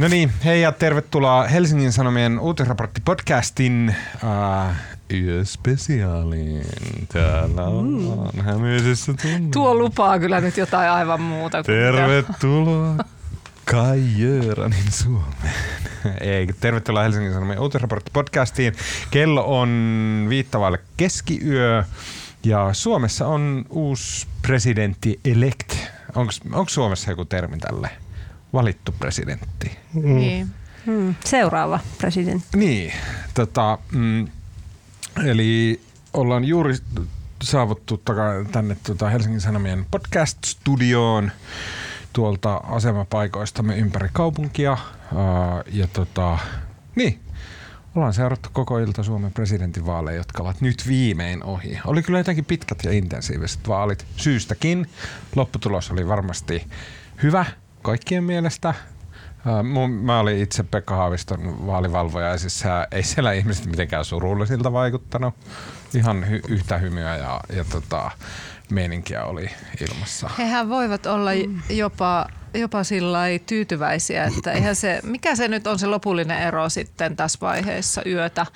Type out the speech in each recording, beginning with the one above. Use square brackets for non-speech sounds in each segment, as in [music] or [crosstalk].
No niin, hei ja tervetuloa Helsingin Sanomien uutisraportti-podcastin uh, yöspesiaaliin. Täällä on mm. hämyisessä tunnelmassa. Tuo lupaa kyllä nyt jotain aivan muuta. Kuin Tervetuloa Kai Jöranin Suomeen. Ei, tervetuloa Helsingin Sanomien uutisraportti-podcastiin. Kello on viittavalle keskiyö ja Suomessa on uusi presidentti elect. Onko Suomessa joku termi tälle? Valittu presidentti. Mm. Niin. Mm. Seuraava presidentti. Niin, tota, mm, eli ollaan juuri saavuttu tänne tota Helsingin Sanomien podcast-studioon tuolta asemapaikoistamme ympäri kaupunkia. Uh, ja tota, niin, ollaan seurattu koko ilta Suomen presidentinvaaleja, jotka ovat nyt viimein ohi. Oli kyllä jotenkin pitkät ja intensiiviset vaalit syystäkin. Lopputulos oli varmasti hyvä kaikkien mielestä. Mä olin itse Pekka Haaviston vaalivalvoja ja siis ei siellä ihmiset mitenkään surullisilta vaikuttanut. Ihan hy- yhtä hymyä ja, ja tota, meininkiä oli ilmassa. Hehän voivat olla jopa, jopa sillä tyytyväisiä, että eihän se, mikä se nyt on se lopullinen ero sitten tässä vaiheessa yötä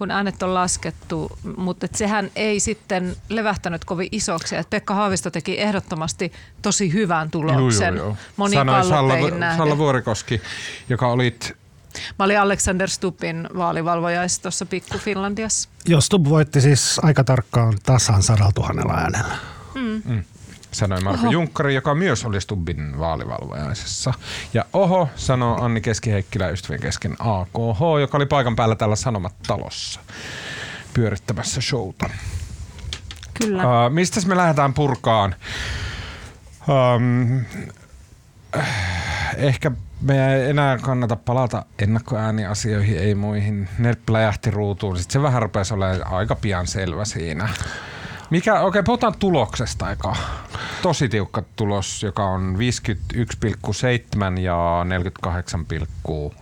kun äänet on laskettu, mutta et sehän ei sitten levähtänyt kovin isoksi. Et Pekka Haavisto teki ehdottomasti tosi hyvän tuloksen. Joo, joo, joo. Sanoi Salla, Salla Vuorikoski, joka olit Mä olin Alexander Stubbin vaalivalvojaisi tuossa Pikku Finlandiassa. Joo, Stubb voitti siis aika tarkkaan tasan sadalla tuhannella äänellä. Mm. Mm sanoi Marko oho. Junkkari, joka myös oli Stubbin vaalivalvojaisessa. Ja oho, sanoi Anni Keskiheikkilä ystävien kesken AKH, joka oli paikan päällä täällä Sanomat-talossa pyörittämässä showta. Kyllä. Uh, mistä me lähdetään purkaan? Um, ehkä me ei enää kannata palata ennakkoääniasioihin, ei muihin. Ne pläjähti ruutuun. Sitten se vähän rupesi olemaan aika pian selvä siinä. Mikä, okei, okay, puhutaan tuloksesta eka. Tosi tiukka tulos, joka on 51,7 ja 48,6.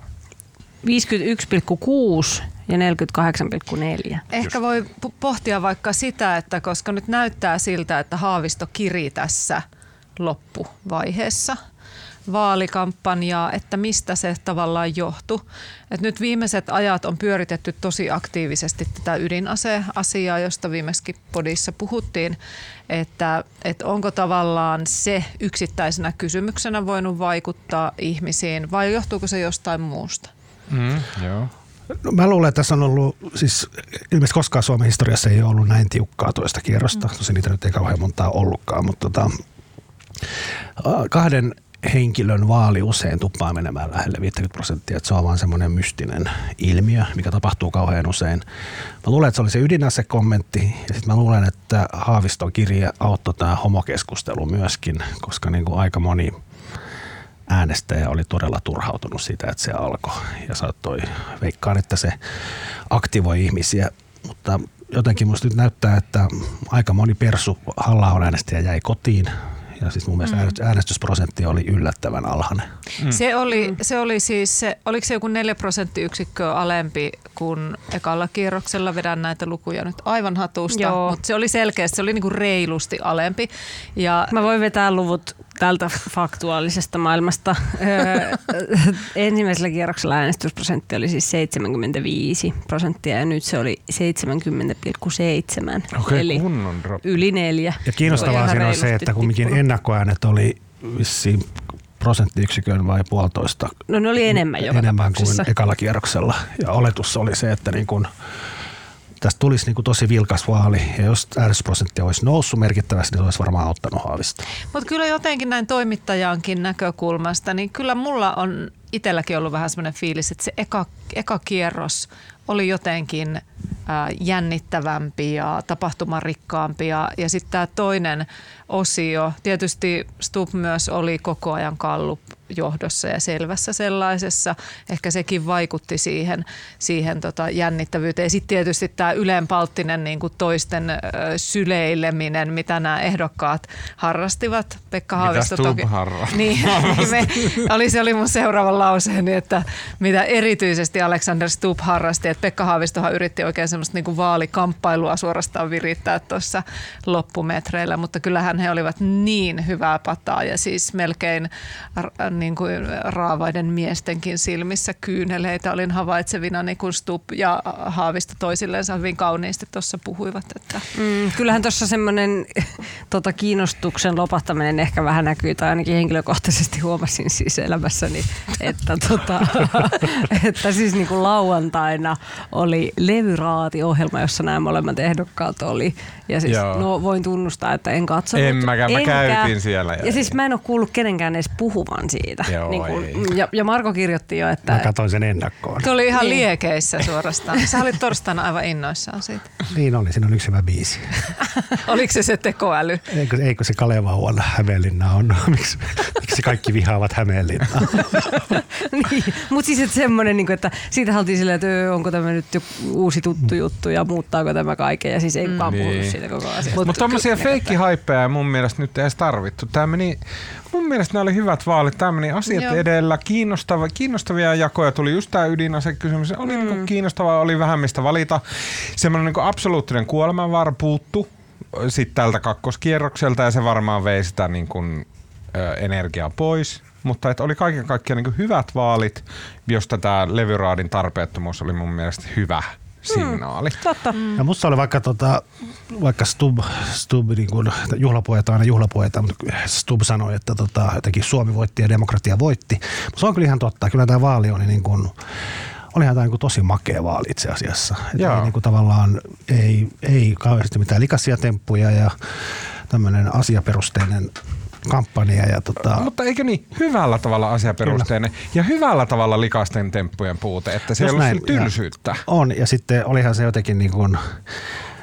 51,6 ja 48,4. Ehkä voi pohtia vaikka sitä, että koska nyt näyttää siltä, että Haavisto kiri tässä loppuvaiheessa – vaalikampanjaa, että mistä se tavallaan johtui. Et nyt viimeiset ajat on pyöritetty tosi aktiivisesti tätä ydinaseasiaa, josta viimeksi podissa puhuttiin, että, että onko tavallaan se yksittäisenä kysymyksenä voinut vaikuttaa ihmisiin vai johtuuko se jostain muusta? Mm, joo. No, mä luulen, että tässä on ollut, siis ilmeisesti koskaan Suomen historiassa ei ole ollut näin tiukkaa toista kierrosta. Mm. Tosin niitä nyt ei kauhean montaa ollutkaan, mutta tota, kahden henkilön vaali usein tuppaa menemään lähelle 50 prosenttia, että se on vaan semmoinen mystinen ilmiö, mikä tapahtuu kauhean usein. Mä luulen, että se oli se ydinase-kommentti ja sitten mä luulen, että Haaviston kirje auttoi tämä homokeskustelu myöskin, koska niin kuin aika moni äänestäjä oli todella turhautunut siitä, että se alkoi ja saattoi veikkaan, että se aktivoi ihmisiä, mutta jotenkin musta nyt näyttää, että aika moni persu halla äänestäjä jäi kotiin ja siis mun mielestä mm. äänestysprosentti oli yllättävän alhainen. Mm. Se, oli, se oli siis, se, oliko se joku 4 prosenttiyksikköä alempi kuin ekalla kierroksella, vedän näitä lukuja nyt aivan hatusta, Joo. mutta se oli selkeästi, se oli niinku reilusti alempi. Ja Mä voin vetää luvut tältä faktuaalisesta maailmasta. Ensimmäisellä kierroksella äänestysprosentti oli siis 75 prosenttia ja nyt se oli 70,7. Okay, eli yli neljä. Ja kiinnostavaa siinä on se, että kumminkin ennakkoäänet oli vissiin prosenttiyksikön vai puolitoista. No ne oli enemmän joka Enemmän kuin ekalla kierroksella. Ja oletus oli se, että niin kun tästä tulisi niin kuin tosi vilkas vaali ja jos äänestysprosentti olisi noussut merkittävästi, niin se olisi varmaan auttanut Haavista. Mutta kyllä jotenkin näin toimittajankin näkökulmasta, niin kyllä mulla on itselläkin ollut vähän semmoinen fiilis, että se eka, eka kierros oli jotenkin jännittävämpi ja tapahtumarikkaampi ja, ja sitten tämä toinen osio, tietysti Stub myös oli koko ajan kallup johdossa ja selvässä sellaisessa. Ehkä sekin vaikutti siihen, siihen tota jännittävyyteen. Ja sitten tietysti tämä ylenpalttinen niin kuin toisten ö, syleileminen, mitä nämä ehdokkaat harrastivat. Pekka Haavisto toki. Niin, niin [laughs] me, oli, se oli mun seuraava lauseeni, että mitä erityisesti Alexander Stubb harrasti. Että Pekka Haavistohan yritti oikein semmoista niin kuin vaalikamppailua suorastaan virittää tuossa loppumetreillä, mutta kyllähän he olivat niin hyvää pataa ja siis melkein niin kuin raavaiden miestenkin silmissä kyyneleitä olin havaitsevina, niin kun Stup ja Haavisto toisillensa hyvin kauniisti tuossa puhuivat. Että. Mm, kyllähän tuossa semmoinen [laughs] tota, kiinnostuksen lopahtaminen ehkä vähän näkyy, tai ainakin henkilökohtaisesti huomasin siis elämässäni, että, [laughs] tota, [laughs] että siis niin kuin lauantaina oli levyraati-ohjelma, jossa nämä molemmat ehdokkaat oli. Ja siis no, voin tunnustaa, että en katsonut. En mäkään, mä käytin siellä. Ja, ja siis mä en ole kuullut kenenkään edes puhuvan siitä. Joo, niin kuin, ja, ja Marko kirjoitti jo, että... Mä katsoin sen ennakkoon. Se oli ihan niin. liekeissä suorastaan. Sä olit torstaina aivan innoissaan siitä. [laughs] Niin oli, siinä on yksi hyvä biisi. [laughs] Oliko se se tekoäly? Eikö, eikö se Kaleva huona Hämeenlinna on? [laughs] Miksi, miksi kaikki vihaavat Hämeenlinnaa? niin, mutta siis että semmoinen, niin että siitä haltiin silleen, että onko tämä nyt uusi tuttu juttu ja muuttaako tämä kaiken. Ja siis ei kukaan mm, niin. siitä koko asiasta. Mutta mut tommosia feikkihaippeja mun mielestä nyt ei edes tarvittu. Tämä meni, mun mielestä nämä oli hyvät vaalit. Tämä meni asiat Joo. edellä. Kiinnostava, kiinnostavia jakoja tuli just tämä ydinasekysymys. Oli mm. niin kiinnostavaa, oli vähän mistä valita. Semmoinen niin absoluuttinen kuolemanvaara puuttu sitten tältä kakkoskierrokselta ja se varmaan vei sitä niin kuin, ö, energiaa pois. Mutta että oli kaiken kaikkiaan niin hyvät vaalit, josta tämä levyraadin tarpeettomuus oli mun mielestä hyvä signaali. Mm, totta. Mm. Ja musta oli vaikka, tota, vaikka Stub, Stub niin kuin, juhlapuheita aina juhlapuheita, mutta Stub sanoi, että tota, jotenkin Suomi voitti ja demokratia voitti. Mutta se on kyllä ihan totta. Kyllä tämä vaali oli niin kuin, olihan tämä niin tosi makea vaali itse asiassa. Että ei, niin kuin, tavallaan ei, ei kauheasti mitään likaisia temppuja ja tämmöinen asiaperusteinen kampanja. Ja tota... Mutta eikö niin, hyvällä tavalla asiaperusteinen Kyllä. ja hyvällä tavalla likaisten temppujen puute, että se Just ei ollut tylsyyttä. On, ja sitten olihan se jotenkin niin kuin,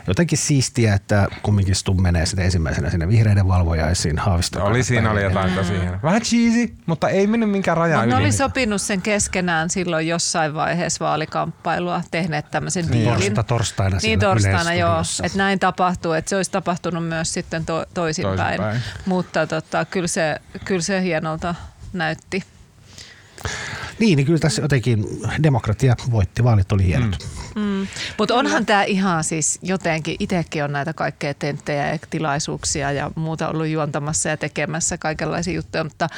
jotenkin siistiä, että kumminkin Stubb menee sitten ensimmäisenä sinne vihreiden valvojaisiin Haavisto. Oli siinä oli jotain tosi mm. Vähän cheesy, mutta ei mennyt minkään rajaa yli. Ne oli sopinut sen keskenään silloin jossain vaiheessa vaalikamppailua, tehneet tämmöisen niin. diilin. Torsta, torstaina Niin torstaina joo, että näin tapahtuu, että se olisi tapahtunut myös sitten to, toisinpäin. toisinpäin. Mutta tota, kyllä, se, kyllä se hienolta näytti. Niin, niin kyllä tässä jotenkin demokratia voitti, vaalit oli hienot. Mm. Mm. Mutta onhan tämä ihan siis jotenkin, itsekin on näitä kaikkea tenttejä ja tilaisuuksia ja muuta ollut juontamassa ja tekemässä kaikenlaisia juttuja, mutta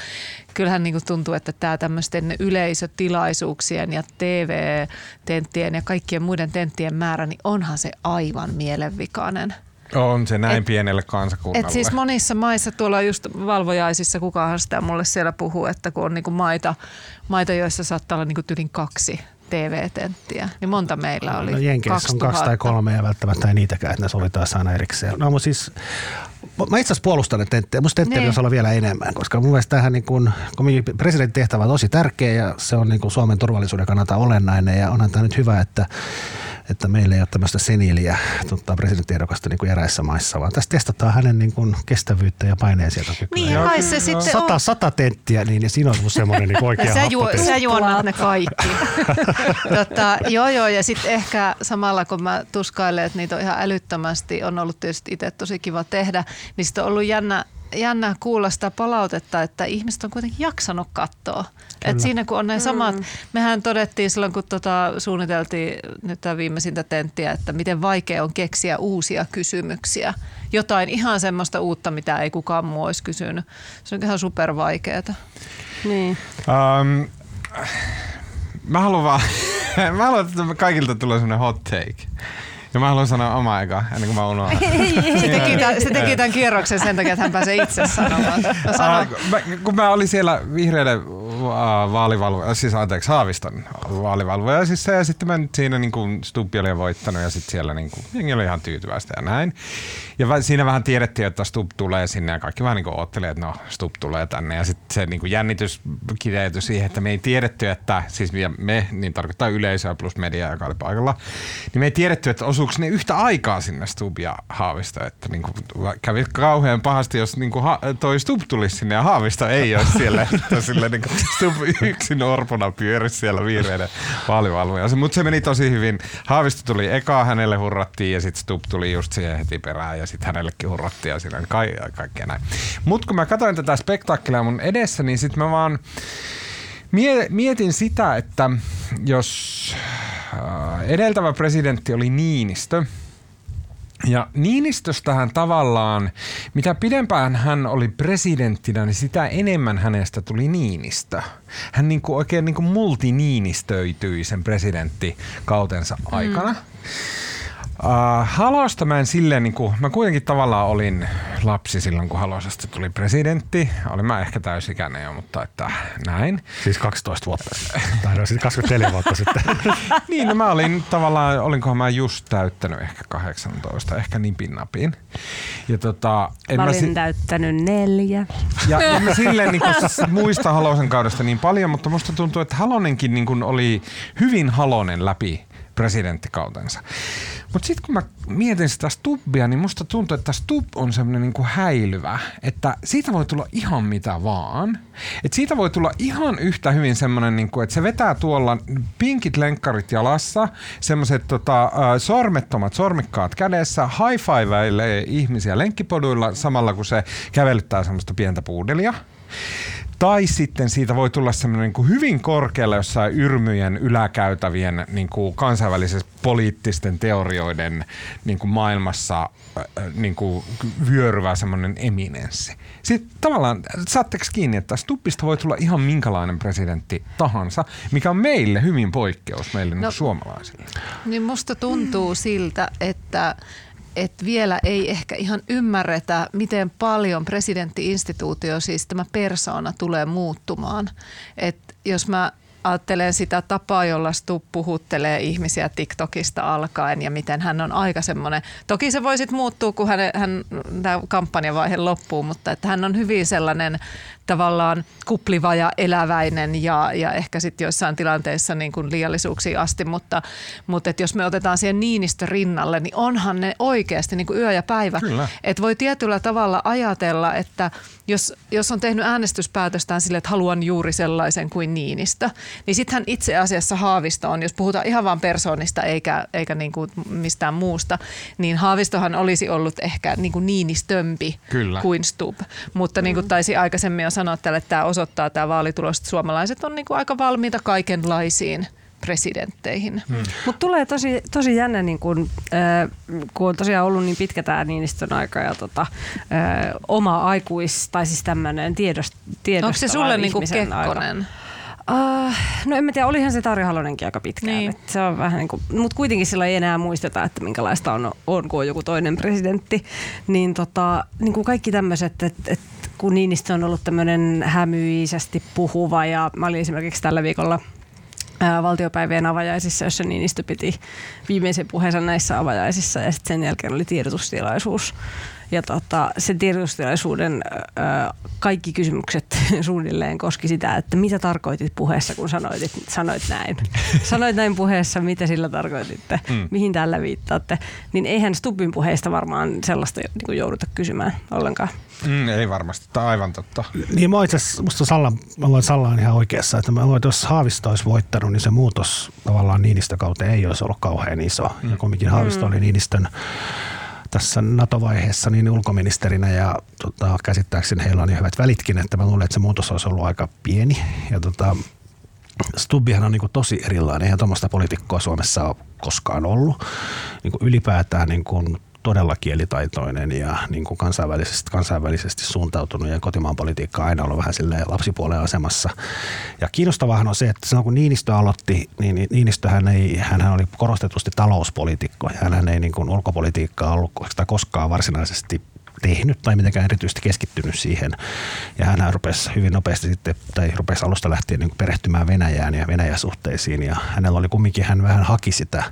kyllähän niinku tuntuu, että tämä tämmöisten yleisötilaisuuksien ja TV-tenttien ja kaikkien muiden tenttien määrä, niin onhan se aivan mielenvikainen. On se näin et, pienelle kansakunnalle. Et siis monissa maissa, tuolla just valvojaisissa, kukaan sitä mulle siellä puhuu, että kun on niinku maita, maita, joissa saattaa olla niinku tylin kaksi TV-tenttiä, niin monta meillä oli? No Jenkeissä on kaksi tai kolme ja välttämättä ei niitäkään, että ne sovitaan aina erikseen. No mutta siis, mä itse asiassa puolustan ne tenttejä. Musta tenttejä pitäisi olla vielä enemmän, koska mun mielestä tähän niin kun, presidentin tehtävä on tosi tärkeä ja se on niin kuin Suomen turvallisuuden kannalta olennainen ja onhan tämä nyt hyvä, että että meillä ei ole tämmöistä seniiliä tota, presidenttiehdokasta niin kuin eräissä maissa, vaan tässä testataan hänen niin kuin, kestävyyttä ja paineensietokykyä. Niin, ja kai se sitten sata, on... sata tenttiä, niin, niin siinä on semmoinen niin oikea sä, juo, sä juonnat ne kaikki. [laughs] tota, joo, joo, ja sitten ehkä samalla kun mä tuskailen, että niitä on ihan älyttömästi, on ollut tietysti itse tosi kiva tehdä, niin sitten on ollut jännä jännä kuulla sitä palautetta, että ihmiset on kuitenkin jaksanut katsoa. Et siinä kun on ne samat, mm. mehän todettiin silloin kun tota suunniteltiin nyt tämä viimeisintä tenttiä, että miten vaikea on keksiä uusia kysymyksiä. Jotain ihan semmoista uutta, mitä ei kukaan muu olisi kysynyt. Se on ihan supervaikeeta. Niin. Um, mä haluan vaan, [laughs] mä haluan, että kaikilta tulee semmoinen hot take. Ja mä haluan sanoa oma eka, ennen kuin mä unohdan. se, teki tämän, se teki tämän kierroksen sen takia, että hän pääsee itse sanomaan. Sano. Mä, kun mä olin siellä vihreiden vaalivalvoja, siis anteeksi Haaviston vaalivalvoja siis ja sitten mä nyt siinä niin kuin Stubbi oli voittanut ja sitten siellä niin kuin, jengi oli ihan tyytyväistä ja näin. Ja siinä vähän tiedettiin, että Stub tulee sinne ja kaikki vähän niin kuin otteli, että no Stub tulee tänne. Ja sitten se niin kuin jännitys kiteytyi siihen, että me ei tiedetty, että siis me, niin tarkoittaa yleisöä plus media, joka oli paikalla, niin me ei tiedetty, että osuuko ne yhtä aikaa sinne Stub ja Haavista, että niin kuin kävi kauhean pahasti, jos niin kuin ha- toi Stub tulisi sinne ja Haavista ei ole siellä, [laughs] että sille niin kuin Stub yksin orpona pyöri siellä vihreiden vaalivalvoja. Mutta se meni tosi hyvin. Haavisto tuli eka, hänelle hurrattiin ja sitten Stub tuli just siihen heti perään ja sitten hänellekin hurrattiin ja siinä ka- kaikkea näin. Mutta kun mä katsoin tätä spektaakkelia mun edessä, niin sitten mä vaan mietin sitä, että jos äh, edeltävä presidentti oli Niinistö, Ja Niinistöstähän tavallaan, mitä pidempään hän oli presidenttinä, niin sitä enemmän hänestä tuli Niinistö. Hän niin kuin oikein niin kuin multiniinistöityi sen presidenttikautensa aikana. Mm. Uh, Halosta mä en silleen, niin kuin, mä kuitenkin tavallaan olin lapsi silloin, kun Halosesta tuli presidentti. Olin mä ehkä täysikäinen jo, mutta että näin. Siis 12 vuotta sitten. Tai no, siis 24 vuotta sitten. [laughs] niin, no mä olin tavallaan, olinkohan mä just täyttänyt ehkä 18, ehkä nipin napin. Ja tota, en mä, mä olin si- täyttänyt neljä. Ja en mä silleen niin kuin, muista Halosen kaudesta niin paljon, mutta musta tuntuu, että Halonenkin niin kuin, oli hyvin Halonen läpi presidenttikautensa. Mutta sitten kun mä mietin sitä Stubbia, niin musta tuntuu, että Stubb on semmoinen niinku häilyvä, että siitä voi tulla ihan mitä vaan. Et siitä voi tulla ihan yhtä hyvin semmoinen, niinku, että se vetää tuolla pinkit lenkkarit jalassa, semmoiset tota, sormettomat sormikkaat kädessä, high fiveilee ihmisiä lenkkipoduilla samalla kun se kävelyttää semmoista pientä puudelia. Tai sitten siitä voi tulla semmoinen niin kuin hyvin korkealla jossain yrmyjen yläkäytävien niin kuin kansainvälisen poliittisten teorioiden niin kuin maailmassa niin kuin vyöryvä semmoinen eminenssi. Sitten tavallaan, saatteko kiinni, että Stuppista voi tulla ihan minkälainen presidentti tahansa, mikä on meille hyvin poikkeus, meille no, niin suomalaisille. Niin musta tuntuu siltä, että että vielä ei ehkä ihan ymmärretä, miten paljon presidenttiinstituutio, siis tämä persona, tulee muuttumaan. Et jos mä ajattelen sitä tapaa, jolla Stu puhuttelee ihmisiä TikTokista alkaen ja miten hän on aika semmoinen, toki se voi sitten muuttua, kun hän, hän tämä kampanjavaihe loppuu, mutta että hän on hyvin sellainen tavallaan kupliva ja eläväinen ja, ja ehkä sitten joissain tilanteissa niin kuin liiallisuuksiin asti, mutta, mutta että jos me otetaan siihen Niinistö rinnalle, niin onhan ne oikeasti niin kuin yö ja päivä. Että voi tietyllä tavalla ajatella, että jos, jos on tehnyt äänestyspäätöstään sille, että haluan juuri sellaisen kuin Niinistö, niin sittenhän itse asiassa Haavisto on, jos puhutaan ihan vain persoonista eikä, eikä niin kuin mistään muusta, niin Haavistohan olisi ollut ehkä niin kuin Niinistömpi Kyllä. kuin Stub. Mutta niin kuin taisi aikaisemmin jo sanoa tälle, että tämä osoittaa tämä vaalitulos, että suomalaiset on niin kuin aika valmiita kaikenlaisiin presidentteihin. Hmm. Mutta tulee tosi, tosi jännä, niin kun, äh, kun on tosiaan ollut niin pitkä tämä Niinistön aika ja tota, äh, oma aikuis, tai siis tämmöinen tiedost, Onko se sulle niin kuin Kekkonen? Aika. Uh, no en mä tiedä, olihan se Tarja Halonenkin aika pitkään. Niin. Se on vähän niin kuin, mutta kuitenkin sillä ei enää muisteta, että minkälaista on, on kun on joku toinen presidentti. Niin, tota, niin kuin kaikki tämmöiset, että et, kun Niinistö on ollut tämmöinen hämyisesti puhuva ja mä olin esimerkiksi tällä viikolla valtiopäivien avajaisissa, jossa Niinistö piti viimeisen puheensa näissä avajaisissa ja sitten sen jälkeen oli tiedotustilaisuus ja tota, sen tiedotustilaisuuden kaikki kysymykset [laughs] suunnilleen koski sitä, että mitä tarkoitit puheessa, kun sanoit, sanoit näin. [laughs] Sanoit näin puheessa, mitä sillä tarkoititte, mm. mihin tällä viittaatte. Niin eihän Stubbin puheista varmaan sellaista niin jouduta kysymään ollenkaan. Mm, ei varmasti, tämä aivan totta. Niin mä itse asiassa, musta Salla, mä luulen, Salla on ihan oikeassa, että mä että jos Haavisto olisi voittanut, niin se muutos tavallaan Niinistö kautta ei olisi ollut kauhean iso. Mm. Ja kumminkin Haavisto mm. oli Niinistön tässä NATO-vaiheessa niin ulkoministerinä ja tota, käsittääkseni heillä on niin hyvät välitkin, että mä luulen, että se muutos olisi ollut aika pieni. Ja tota, Stubbihan on niin kuin tosi erilainen. Eihän tuommoista poliitikkoa Suomessa ole koskaan ollut. Niin kuin ylipäätään niin kuin todella kielitaitoinen ja niin kuin kansainvälisesti, kansainvälisesti suuntautunut ja kotimaan politiikka aina ollut vähän silleen lapsipuolen asemassa. Ja kiinnostavahan on se, että silloin kun Niinistö aloitti, niin Niinistöhän ei, hän oli korostetusti talouspoliitikko ja hän ei niin kuin ulkopolitiikkaa ollut koskaan varsinaisesti tehnyt tai mitenkään erityisesti keskittynyt siihen. Ja hän rupesi hyvin nopeasti sitten, tai rupesi alusta lähtien niin perehtymään Venäjään ja Venäjän suhteisiin. Ja hänellä oli kumminkin, hän vähän haki sitä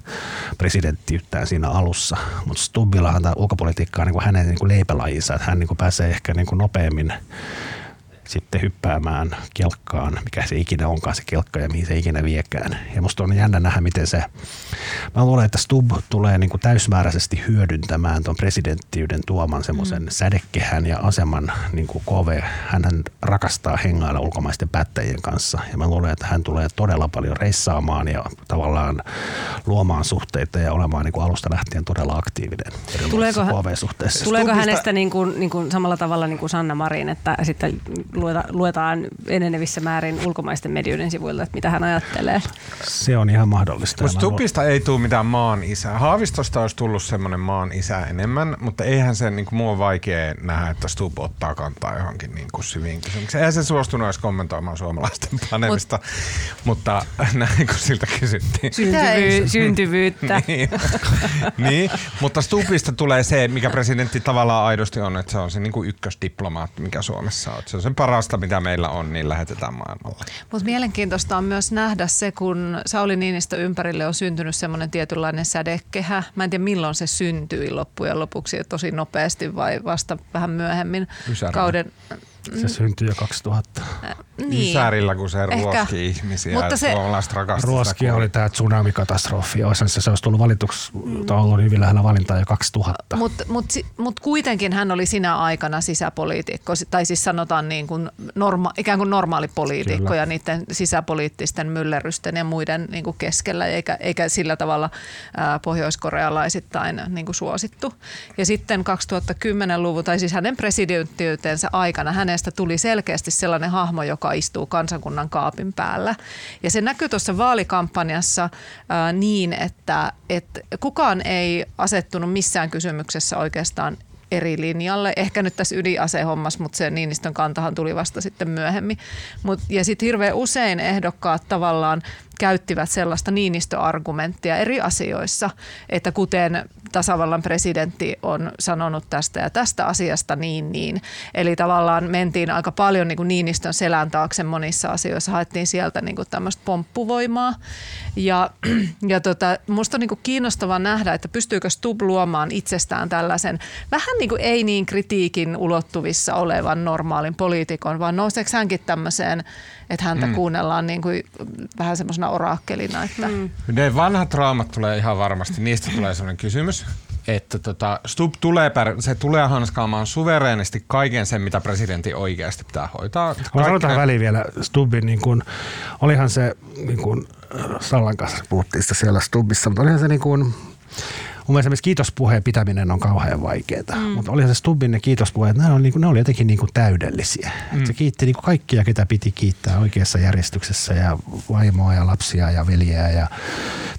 presidenttiyttään siinä alussa. Mutta Stubbillahan tämä ulkopolitiikka on niin hänen niin leipälajinsa, että hän niin pääsee ehkä niin nopeammin sitten hyppäämään kelkkaan, mikä se ikinä onkaan se kelkka ja mihin se ikinä viekään. Ja musta on jännä nähdä, miten se, mä luulen, että Stub tulee niin kuin täysmääräisesti hyödyntämään tuon presidenttiyden tuoman semmoisen mm. sädekehän ja aseman niin kuin KV. Hän rakastaa hengailla ulkomaisten päättäjien kanssa ja mä luulen, että hän tulee todella paljon reissaamaan ja tavallaan luomaan suhteita ja olemaan niin kuin alusta lähtien todella aktiivinen tuleeko, KV-suhteessa. Tuleeko Stubbista... hänestä niin kuin, niin kuin samalla tavalla niin kuin Sanna Marin, että sitten lueta, luetaan enenevissä määrin ulkomaisten medioiden sivuilta, että mitä hän ajattelee. Se on ihan mahdollista. Mutta Stupista ei tule mitään maan isää. Haavistosta olisi tullut semmoinen maan isä enemmän, mutta eihän se, niin kuin, muu on vaikea nähdä, että Stub ottaa kantaa johonkin niin kuin syviin kysymyksiin. Eihän se suostunut edes kommentoimaan suomalaisten panemista, mutta [laughs] näin kun siltä kysyttiin. Syntyvy- syntyvyyttä. [laughs] niin. niin, mutta Stupista tulee se, mikä presidentti tavallaan aidosti on, että se on se niin kuin ykkösdiplomaatti, mikä Suomessa on. Se on se parasta, mitä meillä on, niin lähetetään maailmalle. Mutta mielenkiintoista on myös nähdä se, kun Sauli Niinistö ympärille on syntynyt semmoinen tietynlainen sädekehä. Mä en tiedä milloin se syntyi loppujen lopuksi, tosi nopeasti vai vasta vähän myöhemmin kauden. Se syntyi jo 2000. Niin. Ysärillä, kun se Ehkä. ruoski ihmisiä. Mutta se- Ruoskia oli tämä tsunamikatastrofi. Olisihan se, se olisi tullut valituksi, mm. ollut hyvin lähellä valintaa jo 2000. Mutta mut, mut kuitenkin hän oli sinä aikana sisäpoliitikko, si- tai siis sanotaan niin kuin norma, ikään kuin normaali poliitikko Kyllä. ja niiden sisäpoliittisten myllerrysten ja muiden niin kuin keskellä, eikä, eikä sillä tavalla ää, pohjoiskorealaisittain niin kuin suosittu. Ja sitten 2010-luvun, tai siis hänen presidenttiytensä aikana hänestä tuli selkeästi sellainen hahmo, joka istuu kansakunnan kaapin päällä. Ja se näkyy tuossa vaalikampanjassa ää, niin, että, että kukaan ei asettunut missään kysymyksessä oikeastaan eri linjalle. Ehkä nyt tässä ydinasehommassa, mutta se Niinistön kantahan tuli vasta sitten myöhemmin. Mut, ja sitten hirveän usein ehdokkaat tavallaan käyttivät sellaista Niinistö-argumenttia eri asioissa, että kuten tasavallan presidentti on sanonut tästä ja tästä asiasta niin niin. Eli tavallaan mentiin aika paljon niin kuin Niinistön selän taakse monissa asioissa, haettiin sieltä niin kuin tämmöistä pomppuvoimaa. Ja, ja tota, musta on niin kuin kiinnostavaa nähdä, että pystyykö Stub luomaan itsestään tällaisen vähän niin kuin ei niin kritiikin ulottuvissa olevan normaalin poliitikon, vaan nouseeko hänkin tämmöiseen, että häntä mm. kuunnellaan niin kuin vähän semmoisena oraakkelina, että mm. Ne vanhat raamat tulee ihan varmasti, niistä tulee sellainen kysymys, että tota, Stub tulee, se tulee hanskaamaan suvereenisti kaiken sen, mitä presidentti oikeasti pitää hoitaa. Mä sanon Kaikki tähän ne- väliin vielä Stubbin, niin kuin, olihan se, niin kuin äh, Sallan kanssa puhuttiin sitä siellä Stubbissa, mutta olihan se niin kuin, Mun mielestä esimerkiksi kiitospuheen pitäminen on kauhean vaikeaa, mm. mutta olihan se Stubbin ne kiitospuheet, ne oli, niin kuin, ne oli jotenkin niin kuin täydellisiä. Mm. Se kiitti niin kuin kaikkia, ketä piti kiittää oikeassa järjestyksessä ja vaimoa ja lapsia ja veljeä ja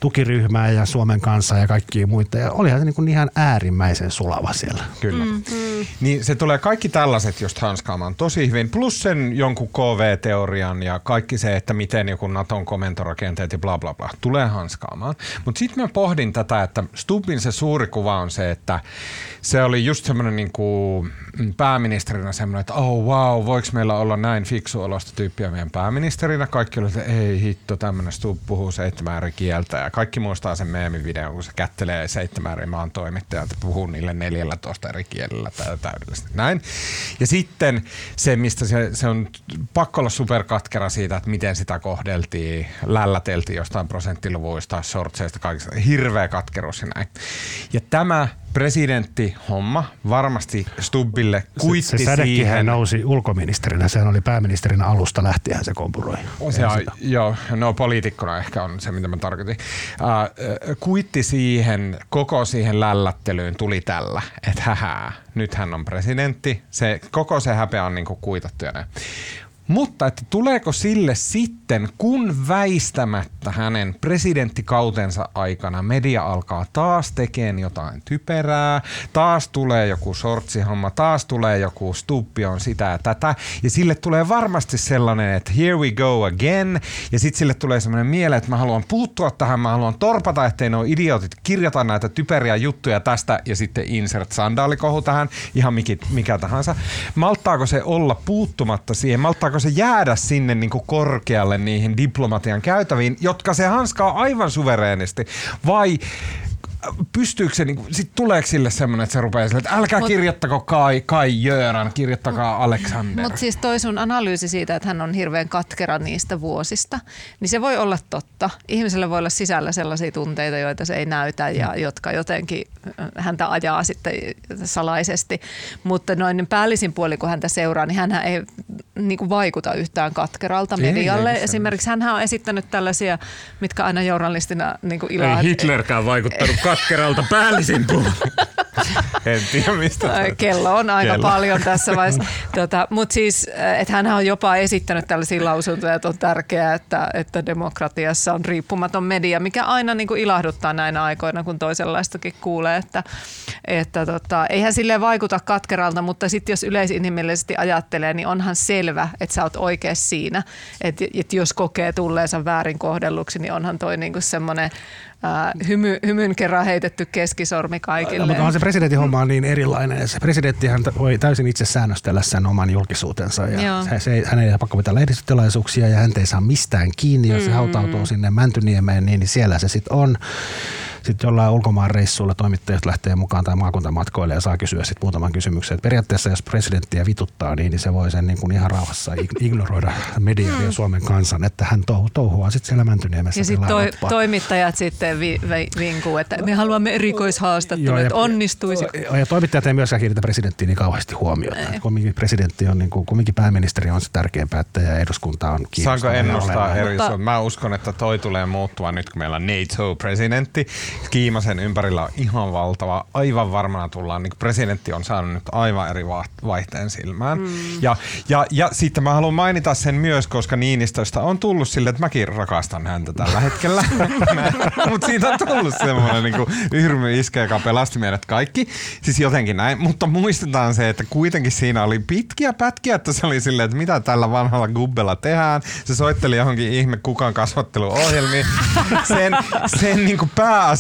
tukiryhmää ja Suomen kanssa ja kaikkia muita. Ja olihan se niin kuin ihan äärimmäisen sulava siellä. Kyllä. Mm, mm. Niin se tulee kaikki tällaiset just hanskaamaan tosi hyvin, plus sen jonkun KV-teorian ja kaikki se, että miten joku Naton komentorakenteet ja bla bla bla tulee hanskaamaan. Mutta sitten mä pohdin tätä, että Stubbin se suuri kuva on se, että se oli just semmoinen niin kuin pääministerinä semmoinen, että oh wow, voiko meillä olla näin fiksu olosta tyyppiä meidän pääministerinä? Kaikki oli, että ei hitto, tämmöinen Stubb puhuu seitsemän eri kieltä ja kaikki muistaa sen meemivideon, kun se kättelee seitsemän eri maan toimittajat ja puhuu niille 14 eri kielellä täydellisesti näin. Ja sitten se, mistä se, se on pakko olla superkatkera siitä, että miten sitä kohdeltiin, lälläteltiin jostain prosenttiluvuista, shortseista, kaikista. Hirveä katkeruus ja näin. Ja tämä presidentti-homma varmasti Stubbille kuitti se, se sädekihän siihen. nousi ulkoministerinä, sehän oli pääministerinä alusta lähtien se kompuroi. Se joo, no poliitikkona ehkä on se, mitä mä tarkoitin. Uh, kuitti siihen, koko siihen lällättelyyn tuli tällä, että hähää, nyt hän on presidentti. Se, koko se häpeä on niinku kuitattu ja näin. Mutta että tuleeko sille sitten, kun väistämättä hänen presidenttikautensa aikana media alkaa taas tekemään jotain typerää, taas tulee joku sortsihomma, taas tulee joku stuppi on sitä ja tätä, ja sille tulee varmasti sellainen, että here we go again, ja sitten sille tulee sellainen miele, että mä haluan puuttua tähän, mä haluan torpata, ettei nuo idiotit kirjoita näitä typeriä juttuja tästä, ja sitten insert sandaalikohu tähän, ihan mikä, mikä tahansa. Malttaako se olla puuttumatta siihen, malttaako se jäädä sinne niin kuin korkealle niihin diplomatian käytäviin, jotka se hanskaa aivan suvereenisti, vai pystyykö se, niin, sit tuleeko sille semmoinen, että se rupeaa sille, että älkää Mut- kirjoittako Kai, Kai Jöran, kirjoittakaa Alexander. Mutta siis toi sun analyysi siitä, että hän on hirveän katkera niistä vuosista, niin se voi olla totta. Ihmisellä voi olla sisällä sellaisia tunteita, joita se ei näytä ja jotka jotenkin äh, häntä ajaa sitten salaisesti. Mutta noin päällisin puoli, kun häntä seuraa, niin hän ei niin kuin vaikuta yhtään katkeralta Ei, medialle. ei, se- Esimerkiksi hän on esittänyt tällaisia, mitkä aina journalistina niin kuin Ei ilaa. Hitlerkään vaikuttanut katkeralta päällisin puolin. [laughs] en tiedä mistä. Kello on aika Kello. paljon tässä vaiheessa. Tota, Mutta siis, äh, että hän on jopa esittänyt tällaisia lausuntoja, että on tärkeää, että, että demokratiassa on riippumaton media, mikä aina niin kuin ilahduttaa näinä aikoina, kun toisenlaistakin kuulee. Että, että tota, eihän sille vaikuta katkeralta, mutta sitten jos yleisinhimillisesti ajattelee, niin onhan selvä, että sä oot oikeassa siinä. Että et jos kokee tulleensa väärin kohdelluksi, niin onhan toi niinku semmoinen hymy, hymyn kerran heitetty keskisormi kaikille. No, mutta onhan se presidentin homma on niin erilainen. Se presidenttihän voi täysin itse säännöstellä sen oman julkisuutensa. Ja Joo. se, se, hän ei pakko pitää lehdistötilaisuuksia ja hän ei saa mistään kiinni. Jos se hautautuu sinne Mäntyniemeen, niin, niin siellä se sitten on. Sitten jollain ulkomaan reissuilla toimittajat lähtee mukaan tai maakuntamatkoille ja saa kysyä sitten muutaman kysymyksen. Et periaatteessa jos presidenttiä vituttaa niin, niin se voi sen niin kuin ihan rauhassa ig- [laughs] ignoroida median ja Suomen kansan, että hän touhu, touhua sitten siellä Mäntyniemessä. Ja sitten toi, toimittajat sitten vi, vi, vinkuu, että me haluamme erikoishaastattelun, että onnistuisi. Ja, ja toimittajat ei myöskään kiinnitä presidenttiin niin kauheasti huomiota. Kumminkin presidentti on, niin kuin, kumminkin pääministeri on se tärkein päättäjä ja eduskunta on Saanko kiinnostava ja ennustaa eri Mä uskon, että toi tulee muuttua nyt, kun meillä on NATO-presidentti. Kiimasen ympärillä on ihan valtava. Aivan varmana tullaan. Niin presidentti on saanut nyt aivan eri va- vaihteen silmään. Mm. Ja, ja, ja sitten mä haluan mainita sen myös, koska Niinistöstä on tullut sille, että mäkin rakastan häntä tällä hetkellä. [laughs] Mutta siitä on tullut semmoinen niin hyrmy iske, joka pelasti meidät kaikki. Siis jotenkin näin. Mutta muistetaan se, että kuitenkin siinä oli pitkiä pätkiä, että se oli silleen, että mitä tällä vanhalla gubbella tehdään. Se soitteli johonkin ihme kukan kasvatteluohjelmiin. Sen, sen niin kuin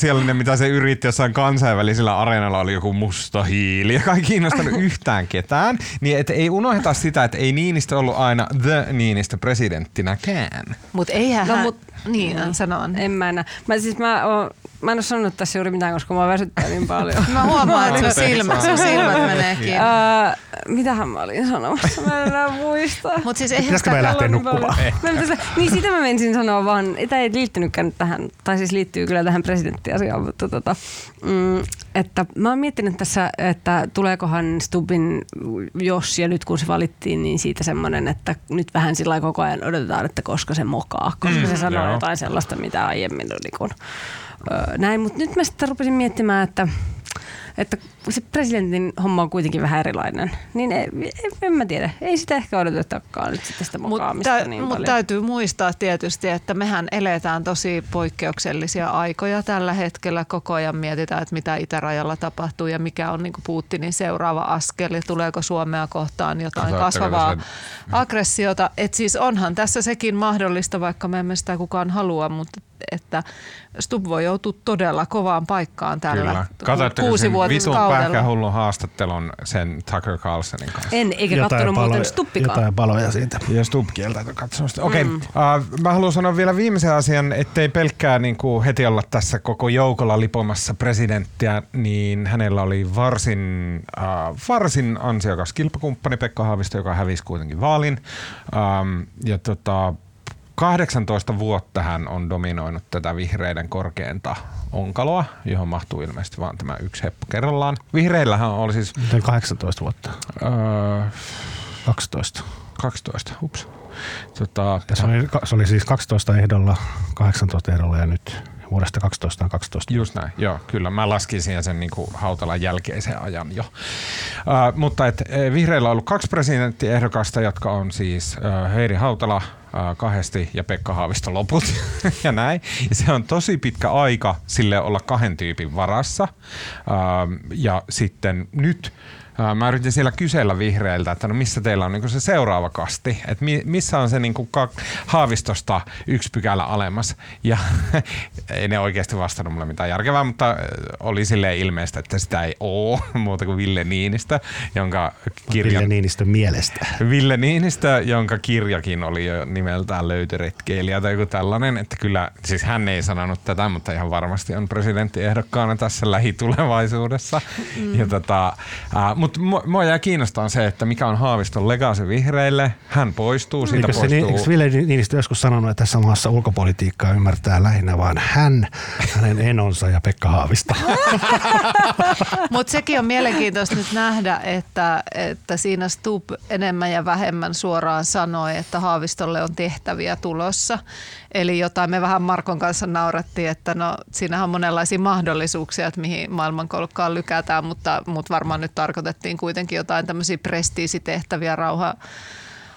pääasiallinen, mitä se yritti jossain kansainvälisellä areenalla, oli joku musta hiili, joka ei kiinnostanut [laughs] yhtään ketään. Niin et ei unohda sitä, että ei Niinistö ollut aina the Niinistö presidenttinäkään. Mutta eihän No, hän... mut- niin, sano Anni. En mä enää. Mä, siis mä, oon, mä en ole sanonut tässä juuri mitään, koska mä väsyttää niin paljon. Mä huomaan, että sun, Anteeksi silmä, sun silmät menee kiinni. Ää, mitähän mä olin sanomassa? Mä en enää muista. Mutta siis eihän Pitäisikö sitä... me lähteä niin nukkumaan? Mä pitäisi- niin sitä mä menisin sanoa vaan, tämä ei liittynytkään nyt tähän, tai siis liittyy kyllä tähän presidenttiasiaan, mutta tota, mm, että mä oon miettinyt tässä, että tuleekohan Stubbin, jos ja nyt kun se valittiin, niin siitä semmoinen, että nyt vähän sillä koko ajan odotetaan, että koska se mokaa, koska Mm, se sanoo joo. jotain sellaista, mitä aiemmin oli kun, näin. Mutta nyt mä sitten rupesin miettimään, että että se presidentin homma on kuitenkin vähän erilainen. Niin ei, en, en mä tiedä. Ei sitä ehkä odotetakaan nyt sitten sitä Mutta mokaamista niin mut paljon. täytyy muistaa tietysti, että mehän eletään tosi poikkeuksellisia aikoja tällä hetkellä. Koko ajan mietitään, että mitä itärajalla tapahtuu ja mikä on niinku Putinin seuraava askel ja tuleeko Suomea kohtaan jotain kasvavaa sen- aggressiota. Et siis onhan tässä sekin mahdollista, vaikka me emme sitä kukaan halua, mutta että Stub voi joutua todella kovaan paikkaan tällä Kyllä. Katsotteko sen vitun pähkähullun haastattelun sen Tucker Carlsonin kanssa? En, eikä kattonut muuten Stuppikaan. jotain paloja siitä. Ja Stub kieltäytyi katsomasta. Okei, okay. mm. uh, mä haluan sanoa vielä viimeisen asian, ettei pelkkää niin kuin heti olla tässä koko joukolla lipomassa presidenttiä, niin hänellä oli varsin, uh, varsin ansiokas kilpakumppani Pekka Haavisto, joka hävisi kuitenkin vaalin. Um, ja tota, 18 vuotta hän on dominoinut tätä vihreiden korkeinta onkaloa, johon mahtuu ilmeisesti vain tämä yksi heppu kerrallaan. Vihreillähän oli siis Miten 18 vuotta? uh, 12. 12, ups. Tota, se, oli, se oli siis 12 ehdolla, 18 ehdolla ja nyt vuodesta 12 on 12. Just näin, joo, kyllä. Mä laskin siihen sen niin kuin Hautalan jälkeisen ajan jo. Uh, mutta et, eh, vihreillä on ollut kaksi presidenttiehdokasta, jotka on siis uh, Heidi Hautala uh, kahdesti ja Pekka Haavisto loput [laughs] ja näin. Ja se on tosi pitkä aika sille olla kahden tyypin varassa. Uh, ja sitten nyt Mä yritin siellä kysellä vihreiltä, että no missä teillä on niinku se seuraava kasti, että mi- missä on se niinku ka- haavistosta yksi pykälä alemmas. Ja [laughs] ei ne oikeasti vastannut mulle mitään järkevää, mutta oli sille ilmeistä, että sitä ei oo [laughs] muuta kuin Ville Niinistä, jonka kirjan... Ville Niinistön mielestä. [laughs] Ville Niinistö, jonka kirjakin oli jo nimeltään löytöretkeilijä tai joku tällainen, että kyllä, siis hän ei sanonut tätä, mutta ihan varmasti on presidenttiehdokkaana tässä lähitulevaisuudessa. Mm. Ja tota, äh, Mutta mua jää kiinnostaa se, että mikä on Haaviston legacy vihreille. Hän poistuu, siitä Eikö, se, poistuu. eikö Ville Niinistö joskus sanonut, että tässä maassa ulkopolitiikkaa ymmärtää lähinnä vaan hän, hänen enonsa ja Pekka Haavista? [laughs] Mutta sekin on mielenkiintoista nyt nähdä, että, että siinä Stub enemmän ja vähemmän suoraan sanoi, että Haavistolle on tehtäviä tulossa. Eli jotain me vähän Markon kanssa naurettiin, että no siinähän on monenlaisia mahdollisuuksia, että mihin maailmankolkkaan lykätään, mutta, mutta varmaan nyt tarkoitettiin kuitenkin jotain tämmöisiä prestiisitehtäviä, rauha,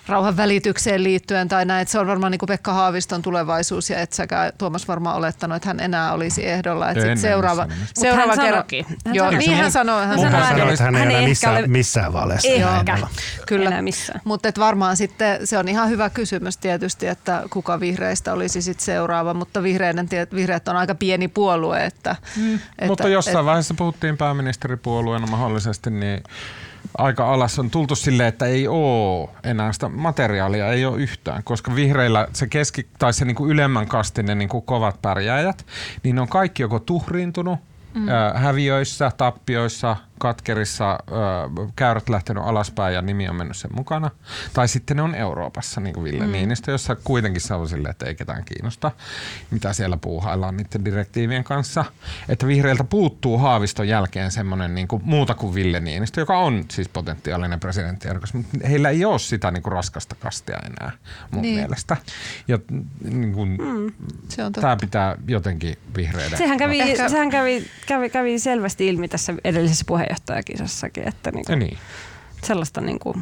rauhan välitykseen liittyen tai näin, että se on varmaan niin kuin Pekka Haaviston tulevaisuus ja et säkään Tuomas varmaan olettanut, että hän enää olisi ehdolla. Että sit seuraava, seuraava hän kerran. Hän Joo, sanoi- niin hän sanoi. Hän sanoi, hän sanoi, että hän ei hän enää missään, ole- missään vaaleissa. Ehkä. Kyllä, Enää missään. mutta varmaan sitten se on ihan hyvä kysymys tietysti, että kuka vihreistä olisi sitten seuraava, mutta vihreiden, vihreät on aika pieni puolue. Että, mm, että, Mutta jossain et, vaiheessa puhuttiin pääministeripuolueena mahdollisesti, niin aika alas on tultu sille, että ei ole enää sitä materiaalia, ei ole yhtään, koska vihreillä se keski, tai se niinku ylemmän kastinen niinku kovat pärjääjät, niin ne on kaikki joko tuhriintunut, mm. häviöissä, tappioissa, katkerissa, äh, käyrät lähtenyt alaspäin ja nimi on mennyt sen mukana. Tai sitten ne on Euroopassa, niin kuin Ville mm. Niinistö, jossa kuitenkin se on silleen, että ei ketään kiinnosta, mitä siellä puuhaillaan niiden direktiivien kanssa. Että vihreiltä puuttuu Haaviston jälkeen semmoinen niin kuin muuta kuin Ville Niinistö, joka on siis potentiaalinen presidenttiehdokas, mutta heillä ei ole sitä niin kuin raskasta kastia enää mun Niin. mielestä. Ja niin kuin, mm. se on totta. tämä pitää jotenkin vihreiden. Sehän kävi, Ehkä- sehän kävi, kävi, kävi selvästi ilmi tässä edellisessä puheenjohtajakisassakin, että niinku, Ja niin. sellaista niinku,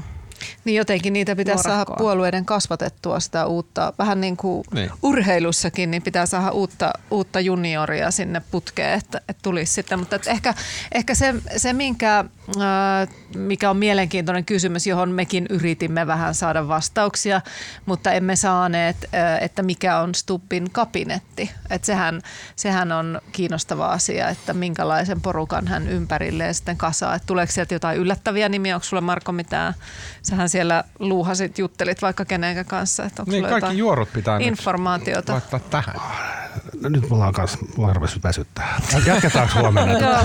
Niin jotenkin niitä pitäisi saada puolueiden kasvatettua sitä uutta, vähän niin kuin Niin. urheilussakin, niin pitää saada uutta, uutta junioria sinne putkeen, että, että tulisi sitten. Mutta että ehkä, ehkä se, se minkä, äh, mikä on mielenkiintoinen kysymys, johon mekin yritimme vähän saada vastauksia, mutta emme saaneet, äh, että mikä on Stubbin kabinetti. Että sehän, sehän on kiinnostava asia, että minkälaisen porukan hän ympärilleen sitten kasaa. Että tuleeko sieltä jotain yllättäviä nimiä? Onko sulla Marko mitään? Sähän siellä luuhasit, juttelit vaikka kenenkä kanssa. Että onko Niin, kaikki jotain juorut pitää nyt informaatiota? laittaa tähän. No, nyt mulla on on rupesi väsyttää. Jatketaanko huomenna? [laughs]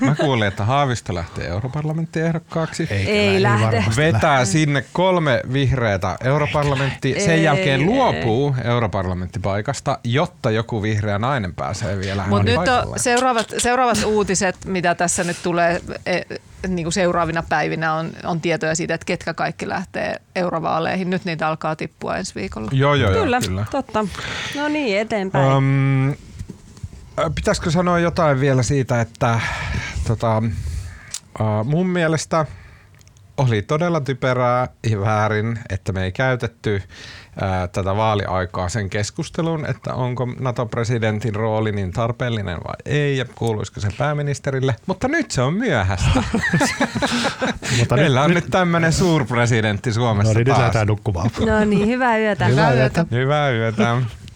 Mä kuulin, että Haavisto lähtee europarlamenttiehdokkaaksi. Ei, Ei lähde. varmasti Vetää sinne kolme vihreätä europarlamenttia. Sen Ei, jälkeen ei. luopuu europarlamenttipaikasta, jotta joku vihreä nainen pääsee vielä Mutta nyt on seuraavat, seuraavat uutiset, mitä tässä nyt tulee e, niin kuin seuraavina päivinä, on, on tietoja siitä, että ketkä kaikki lähtee eurovaaleihin. Nyt niitä alkaa tippua ensi viikolla. Joo, joo, joo, kyllä, kyllä. totta. No niin, eteenpäin. Um, pitäisikö sanoa jotain vielä siitä, että tota, uh, mun mielestä oli todella typerää ja väärin, että me ei käytetty ää, tätä vaaliaikaa sen keskustelun, että onko NATO-presidentin rooli niin tarpeellinen vai ei ja kuuluisiko se pääministerille. Mutta nyt se on myöhäistä. [laughs] Mutta Meillä on nyt tämmöinen suurpresidentti Suomessa No niin, nyt taas. lähdetään nukkumaan. No niin, hyvää yötä. Hyvää yötä. Hyvää yötä.